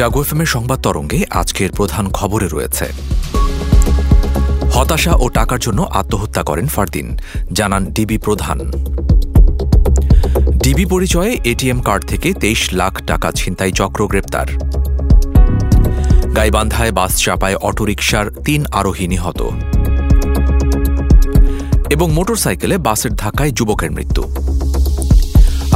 জাগো সংবাদ তরঙ্গে আজকের প্রধান খবরে রয়েছে। হতাশা ও টাকার জন্য আত্মহত্যা করেন ফারদিন। জানান ডিবি প্রধান। ডিবি পরিচয়ে এটিএম কার্ড থেকে তেইশ লাখ টাকা ছিনতাই চক্র গ্রেপ্তার। গাইবান্ধায় বাস চাপায় অটোরিকশার তিন আরোহী নিহত। এবং মোটরসাইকেলে বাসের ধাক্কায় যুবকের মৃত্যু।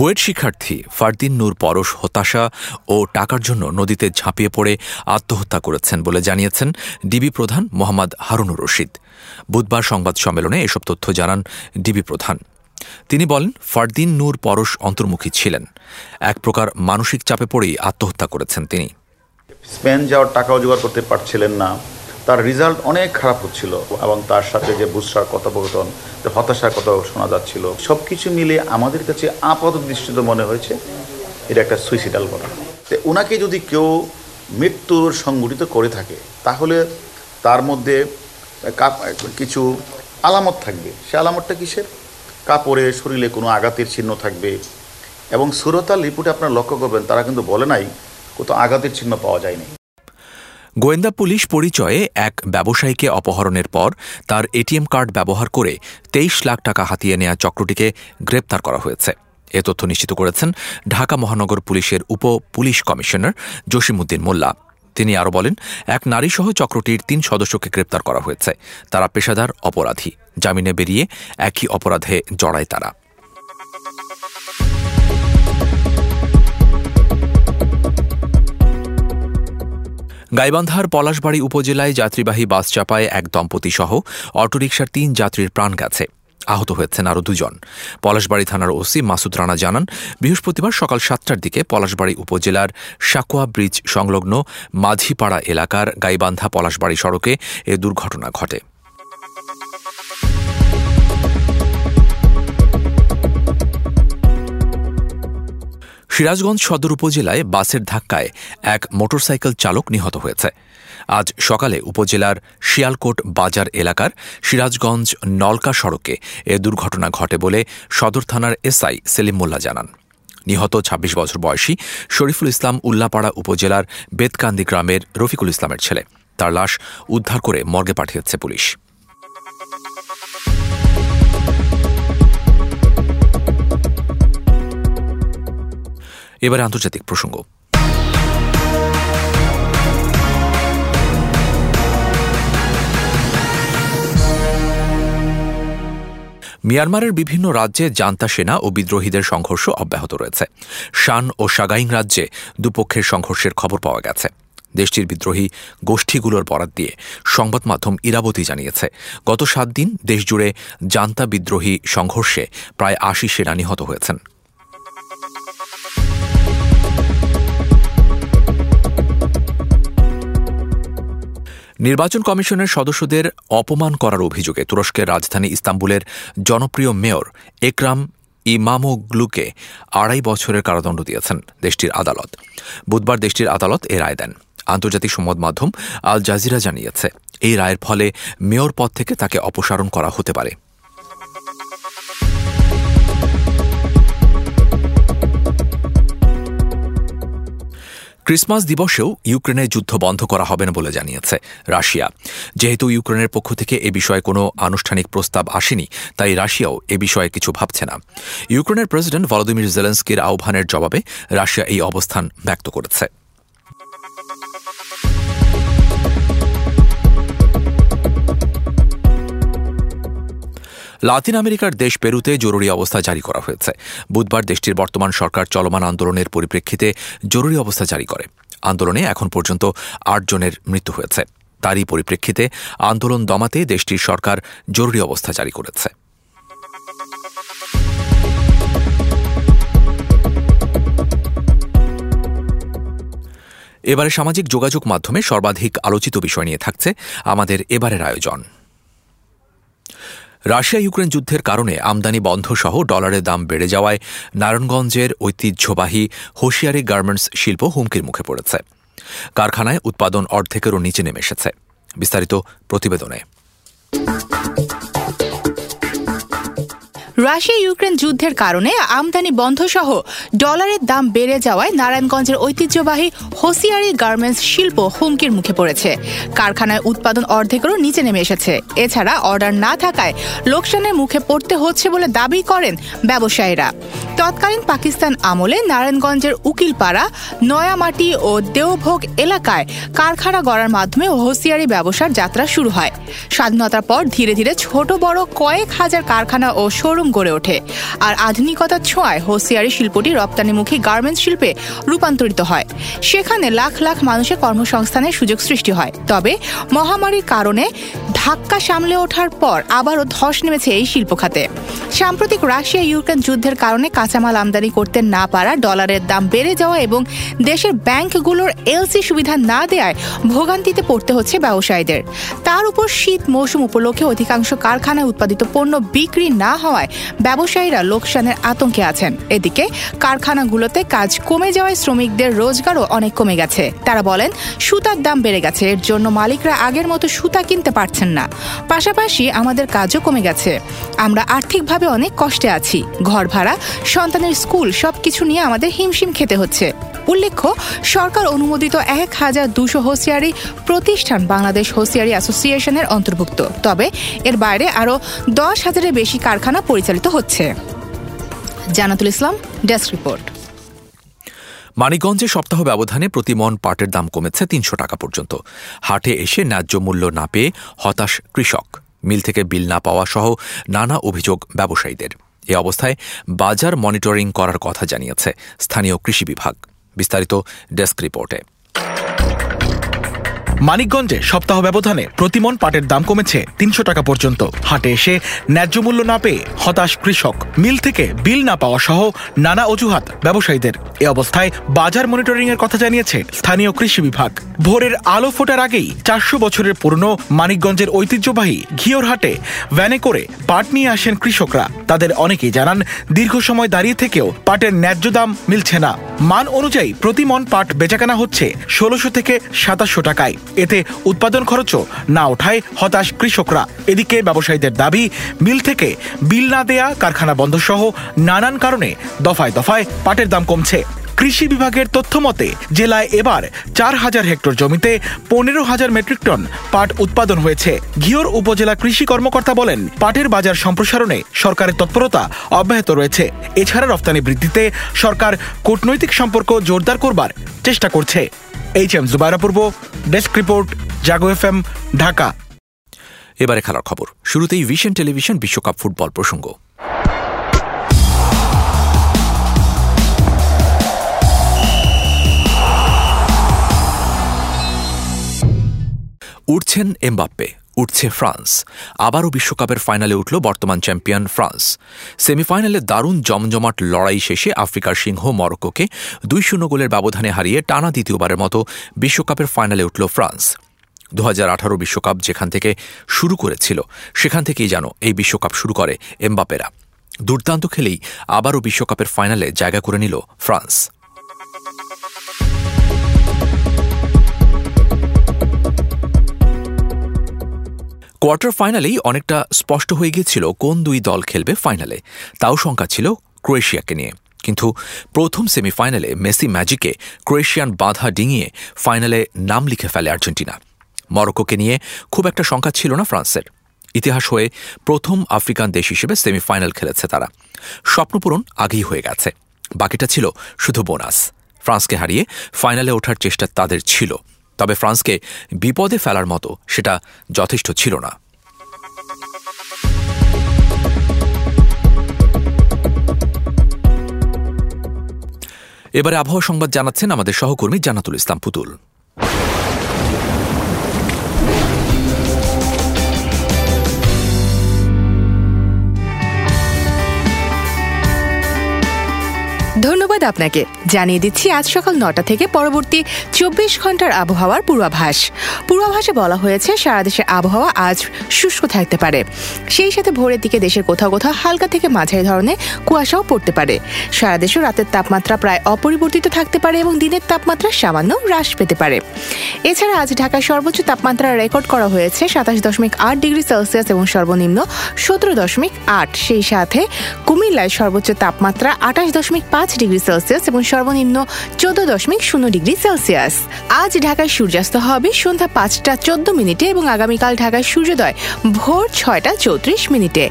বুয়েট শিক্ষার্থী ফারদিন নূর পরশ হতাশা ও টাকার জন্য নদীতে ঝাঁপিয়ে পড়ে আত্মহত্যা করেছেন বলে জানিয়েছেন ডিবি প্রধান মোহাম্মদ হারুনুর রশিদ। বুধবার সংবাদ সম্মেলনে এসব তথ্য জানান ডিবি প্রধান। তিনি বলেন, ফারদিন নূর পরশ অন্তর্মুখী ছিলেন। এক প্রকার মানসিক চাপে পড়েই আত্মহত্যা করেছেন তিনি। স্পেন যাওয়ার টাকাও জোগাড় করতে পারছিলেন না। তার রেজাল্ট অনেক খারাপ হচ্ছিল এবং তার সাথে যে বুসরার কথোপকথন হতাশার কথা শোনা যাচ্ছিল সব কিছু মিলে আমাদের কাছে আপাত দৃষ্টিতে মনে হয়েছে এটা একটা সুইসিডাল ঘটনা। তো ওনাকে যদি কেউ মৃত্যুর সংগঠিত করে থাকে, তাহলে তার মধ্যে কিছু আলামত থাকবে। সে আলামতটা কিসের? কাপড়ে, শরীরে কোনো আঘাতের চিহ্ন থাকবে এবং সুরতাল রিপোর্টে আপনারা লক্ষ্য করবেন, তারা কিন্তু বলে নাই, কোথাও আঘাতের চিহ্ন পাওয়া যায়নি। গোয়েন্দা পুলিশ পরিচয়ে এক ব্যবসায়ীকে অপহরণের পর তার এটিএম কার্ড ব্যবহার করে তেইশ লাখ টাকা হাতিয়ে নেওয়া চক্রটিকে গ্রেপ্তার করা হয়েছে। এ তথ্য নিশ্চিত করেছেন ঢাকা মহানগর পুলিশের উপ পুলিশ কমিশনার জসিমুদ্দিন মোল্লা। তিনি আরও বলেন, এক নারীসহ চক্রটির তিন সদস্যকে গ্রেপ্তার করা হয়েছে। তারা পেশাদার অপরাধী। জামিনে বেরিয়ে একই অপরাধে জড়ায় তারা। গাইবান্ধার পলাশবাড়ি উপজেলায় যাত্রীবাহী বাস চাপায় এক দম্পতি সহ অটোরিকশার তিন যাত্রীর প্রাণ গেছে। আহত হয়েছেন আরও দুজন। পলাশবাড়ি থানার ওসি মাসুদ রানা জানান, বৃহস্পতিবার সকাল সাতটার দিকে পলাশবাড়ি উপজেলার সাকুয়া ব্রিজ সংলগ্ন মাঝিপাড়া এলাকার গাইবান্ধা পলাশবাড়ি সড়কে এ দুর্ঘটনা ঘটে। সিরাজগঞ্জ সদর উপজেলায় বাসের ধাক্কায় এক মোটরসাইকেল চালক নিহত হয়েছে। আজ সকালে উপজেলার শিয়ালকোট বাজার এলাকার সিরাজগঞ্জ নলকা সড়কে এ দুর্ঘটনা ঘটে বলে সদর থানার এসআই সেলিম মোল্লা জানান। নিহত ২৬ বছর বয়সী শরীফুল ইসলাম উল্লাপাড়া উপজেলার বেতকান্দি গ্রামের রফিকুল ইসলামের ছেলে। তার লাশ উদ্ধার করে মর্গে পাঠিয়েছে পুলিশ। এবারে আন্তর্জাতিক প্রসঙ্গ। মিয়ানমারের বিভিন্ন রাজ্যে জান্তা সেনা ও বিদ্রোহীদের সংঘর্ষ অব্যাহত রয়েছে। শান ও সাগাইং রাজ্যে দুপক্ষের সংঘর্ষের খবর পাওয়া গেছে। দেশটির বিদ্রোহী গোষ্ঠীগুলোর বরাত দিয়ে সংবাদ মাধ্যম ইরাবতী জানিয়েছে, গত সাত দিন দেশজুড়ে জান্তা বিদ্রোহী সংঘর্ষে প্রায় আশি সেনা নিহত হয়েছেন। নির্বাচন কমিশনের সদস্যদের অপমান করার অভিযোগে তুরস্কের রাজধানী ইস্তাম্বুলের জনপ্রিয় মেয়র একরাম ইমামোগ্লুকে আড়াই বছরের কারাদণ্ড দিয়েছেন দেশটির আদালত। বুধবার দেশটির আদালত এ রায় দেন। আন্তর্জাতিক সংবাদ মাধ্যম আল জাজিরা জানিয়েছে, এই রায়ের ফলে মেয়র পদ থেকে তাকে অপসারণ করা হতে পারে। ক্রিসমাস দিবসেও ইউক্রেনের যুদ্ধ বন্ধ করা হবে না বলে জানিয়েছে রাশিয়া। যেহেতু ইউক্রেনের পক্ষ থেকে এ বিষয়ে কোনো আনুষ্ঠানিক প্রস্তাব আসেনি, তাই রাশিয়াও এ বিষয়ে কিছু ভাবছে না। ইউক্রেনের প্রেসিডেন্ট ভলোদিমির জেলেন্সকির আহ্বানের জবাবে রাশিয়া এই অবস্থান ব্যক্ত করেছে। লাতিন আমেরিকার দেশ পেরুতে জরুরি অবস্থা জারি করা হয়েছে। বুধবার দেশটির বর্তমান সরকার চলমান আন্দোলনের পরিপ্রেক্ষিতে জরুরি অবস্থা জারি করে। আন্দোলনে এখন পর্যন্ত আট জনের মৃত্যু হয়েছে। তারই পরিপ্রেক্ষিতে আন্দোলন দমাতে দেশটির সরকার জরুরি অবস্থা জারি করেছে। এবারে সামাজিক যোগাযোগ মাধ্যমে সর্বাধিক আলোচিত বিষয় নিয়ে থাকছে আমাদের এবারের আয়োজন। রাশিয়া ইউক্রেন যুদ্ধের কারণে আমদানি বন্ধ সহ ডলারের দাম বেড়ে যাওয়ায় নারায়ণগঞ্জের ঐতিহ্যবাহী হোশিয়ারি গার্মেন্টস শিল্প হুমকির মুখে পড়েছে। কারখানায় উৎপাদন অর্ধেকেরও নিচে নেমে এসেছে। বিস্তারিত প্রতিবেদনে। রাশিয়া ইউক্রেন যুদ্ধের কারণে আমদানি বন্ধ সহ ডলারের দাম বেড়ে যাওয়ায় নারায়ণগঞ্জের ঐতিহ্যবাহী হোসিয়ারি গার্মেন্টস শিল্প হুমকির মুখে পড়েছে। কারখানায় উৎপাদন অর্ধেকেরও নিচে নেমে এসেছে। এছাড়া অর্ডার না থাকায় লোকসানের মুখে পড়তে হচ্ছে বলে দাবি করেন ব্যবসায়ীরা। তৎকালীন পাকিস্তান আমলে নারায়ণগঞ্জের উকিলপাড়া, নয়ামাটি ও দেওভোগ এলাকায় কারখানা গড়ার মাধ্যমে হোসিয়ারি ব্যবসার যাত্রা শুরু হয়। স্বাধীনতার পর ধীরে ধীরে ছোট বড় কয়েক হাজার কারখানা ও শোরুম গড়ে ওঠে। আর আধুনিকতার ছোঁয়ায় হোসিয়ারি শিল্পটি রপ্তানিমুখী গার্মেন্টস শিল্পে রূপান্তরিত হয়। সেখানে লাখ লাখ মানুষের কর্মসংস্থানের সুযোগ সৃষ্টি হয়। তবে মহামারীর কারণে ধাক্কা সামলে ওঠার পর আবারও ধস নেমেছে এই শিল্প খাতে। সাম্প্রতিক রাশিয়া ইউক্রেন যুদ্ধের কারণে কাঁচামাল আমদানি করতে না পারা ডলারের দাম বেড়ে যাওয়া এবং দেশের ব্যাংকগুলোর এলসি সুবিধা না দেওয়ায় ভোগান্তিতে পড়তে হচ্ছে ব্যবসায়ীদের। তার উপর শীত মৌসুম উপলক্ষে অধিকাংশ কারখানায় উৎপাদিত পণ্য বিক্রি না হওয়ায় ব্যবসায়ীরা লোকসানের আতঙ্কে আছেন। এদিকে, কারখানাগুলোতে কাজ কমে যাওয়ায় শ্রমিকদের রোজগারও অনেক কমে গেছে। তারা বলেন, সুতার দাম বেড়ে গেছে, এর জন্য মালিকরা আগের মতো সুতা কিনতে পারছেন না। পাশাপাশি আমাদের কাজও কমে গেছে। আমরা আর্থিকভাবে অনেক কষ্টে আছি। ঘর ভাড়া, সন্তানের স্কুল, সবকিছু নিয়ে আমাদের হিমশিম খেতে হচ্ছে। উল্লেখ্য, সরকার অনুমোদিত এক হাজার দুশো হোসিয়ারি প্রতিষ্ঠান বাংলাদেশ হোসিয়ারি অ্যাসোসিয়েশনের অন্তর্ভুক্ত। তবে, এর বাইরে আরও দশ হাজারের বেশি কারখানা পরিচালিত হচ্ছে। Jannatul Islam, desk report. মানিকগঞ্জে সপ্তাহ ব্যবধানে প্রতি মন পাটের দাম কমেছে তিনশো টাকা পর্যন্ত। হাটে এসে ন্যায্য মূল্য না পেয়ে হতাশ কৃষক। মিল থেকে বিল না পাওয়া সহ নানা অভিযোগ ব্যবসায়ীদের। এ অবস্থায় বাজার মনিটরিং করার কথা জানিয়েছে স্থানীয় কৃষি বিভাগ। বিস্তারিত ডেস্ক রিপোর্টে। মানিকগঞ্জে সপ্তাহ ব্যবধানে প্রতিমন পাটের দাম কমেছে তিনশো টাকা পর্যন্ত। হাটে এসে ন্যায্য মূল্য না পেয়ে হতাশ কৃষক। মিল থেকে বিল না পাওয়া সহ নানা অজুহাত ব্যবসায়ীদের। এ অবস্থায় বাজার মনিটরিং এর কথা জানিয়েছে স্থানীয় কৃষি বিভাগ। ভোরের আলো ফোটার আগেই চারশো বছরের পুরনো মানিকগঞ্জের ঐতিহ্যবাহী ঘিওর হাটে ভ্যানে করে পাট নিয়ে আসেন কৃষকরা। তাদের অনেকেই জানান, দীর্ঘ সময় দাঁড়িয়ে থেকেও পাটের ন্যায্য দাম মিলছে না। মান অনুযায়ী প্রতি মন পাট বেচাকেনা হচ্ছে ষোলোশো থেকে সাতাশশো টাকায়। এতে উৎপাদন খরচও না ওঠায় হতাশ কৃষকরা। এদিকে ব্যবসায়ীদের দাবি, মিল থেকে বিল না দেয়া, কারখানা বন্ধ সহ নানান কারণে দফায় দফায় পাটের দাম কমছে। কৃষি বিভাগের তথ্য মতে, জেলায় এবার চার হাজার হেক্টর জমিতে পনেরো হাজার মেট্রিক টন পাট উৎপাদন হয়েছে। ঘিওর উপজেলা কৃষি কর্মকর্তা বলেন, পাটের বাজার সম্প্রসারণে সরকারের তৎপরতা অব্যাহত রয়েছে। এছাড়া রপ্তানি বৃদ্ধিতে সরকার কূটনৈতিক সম্পর্ক জোরদার করবার চেষ্টা করছে। এইচ এম জুবাইরা পূর্ব desk report Jago F M Dhaka এবারে খেলার খবর। শুরুতেই ভিশন টেলিভিশন বিশ্বকাপ ফুটবল প্রসঙ্গ। উঠছেন এমবাপ্পে। উঠছে ফ্রান্স। আবারও বিশ্বকাপের ফাইনালে উঠল বর্তমান চ্যাম্পিয়ন ফ্রান্স। সেমিফাইনালে দারুণ জমজমাট লড়াই শেষে আফ্রিকার সিংহ মরক্কোকে দুই শূন্য গোলের ব্যবধানে হারিয়ে টানা দ্বিতীয়বারের মতো বিশ্বকাপের ফাইনালে উঠল ফ্রান্স। দু বিশ্বকাপ যেখান থেকে শুরু করেছিল, সেখান থেকেই যেন এই বিশ্বকাপ শুরু করে এমবাপেরা দুর্দান্ত খেলেই আবারও বিশ্বকাপের ফাইনালে জায়গা করে নিল ফ্রান্স। কোয়ার্টার ফাইনালেই অনেকটা স্পষ্ট হয়ে গিয়েছিল কোন দুই দল খেলবে ফাইনালে। তাও শঙ্কা ছিল ক্রোয়েশিয়াকে নিয়ে। কিন্তু প্রথম সেমিফাইনালে মেসি ম্যাজিকে ক্রোয়েশিয়ান বাধা ডিঙিয়ে ফাইনালে নাম লিখে ফেলে আর্জেন্টিনা। মরক্কোকে নিয়ে খুব একটা শঙ্কা ছিল না ফ্রান্সের। ইতিহাস হয়ে প্রথম আফ্রিকান দেশ হিসেবে সেমিফাইনাল খেলেছে তারা। স্বপ্নপূরণ আগেই হয়ে গেছে। বাকিটা ছিল শুধু বোনাস। ফ্রান্সকে হারিয়ে ফাইনালে ওঠার চেষ্টা তাদের ছিল। তবে ফ্রান্সকে বিপদে ফেলার মতো সেটা যথেষ্ট ছিল না। এবারে আবহাওয়া সংবাদ জানাচ্ছেন আমাদের সহকর্মী জানাতুল ইসলাম পুতুল। ধন্যবাদ আপনাকে। জানিয়ে দিচ্ছি, আজ সকাল নটা থেকে পরবর্তী চব্বিশ ঘণ্টার আবহাওয়ার পূর্বাভাস। পূর্বাভাসে বলা হয়েছে, সারা দেশের আবহাওয়া আজ শুষ্ক থাকতে পারে। সেই সাথে ভোরের দিকে দেশের কোথাও কোথাও হালকা থেকে মাঝারি ধরনের কুয়াশাও পড়তে পারে। সারা দেশে রাতের তাপমাত্রা প্রায় অপরিবর্তিত থাকতে পারে এবং দিনের তাপমাত্রা সামান্য হ্রাস পেতে পারে। এছাড়া আজ ঢাকায় সর্বোচ্চ তাপমাত্রা রেকর্ড করা হয়েছে, সাতাশ দশমিক আট ডিগ্রি সেলসিয়াস এবং সর্বনিম্ন সতেরো দশমিক আট। সেই সাথে কুমিল্লায় সর্বোচ্চ তাপমাত্রা আঠাশ দশমিক পাঁচ ডিগ্রি সেলসিয়াস এবং সর্বনিম্ন চোদ্দ দশমিক শূন্য ডিগ্রি সেলসিয়াস। আজ ঢাকায় সূর্যাস্ত হবে সন্ধ্যা পাঁচটা চোদ্দ মিনিটে এবং আগামীকাল ঢাকায় সূর্যোদয় ভোর ছয়টা চৌত্রিশ মিনিটে।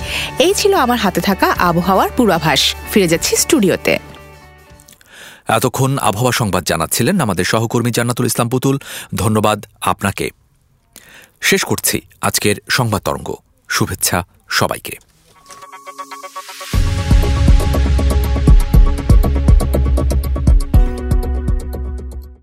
এই ছিল আমার হাতে থাকা আবহাওয়ার পূর্বাভাস। ফিরে যাচ্ছি স্টুডিওতে। এতক্ষণ আবহাওয়া সংবাদ জানাচ্ছিলেন আমাদের সহকর্মী জান্নাতুল ইসলাম পুতুল। ধন্যবাদ আপনাকে। শেষ করছি আজকের সংবাদ তরঙ্গ। শুভেচ্ছা সবাইকে।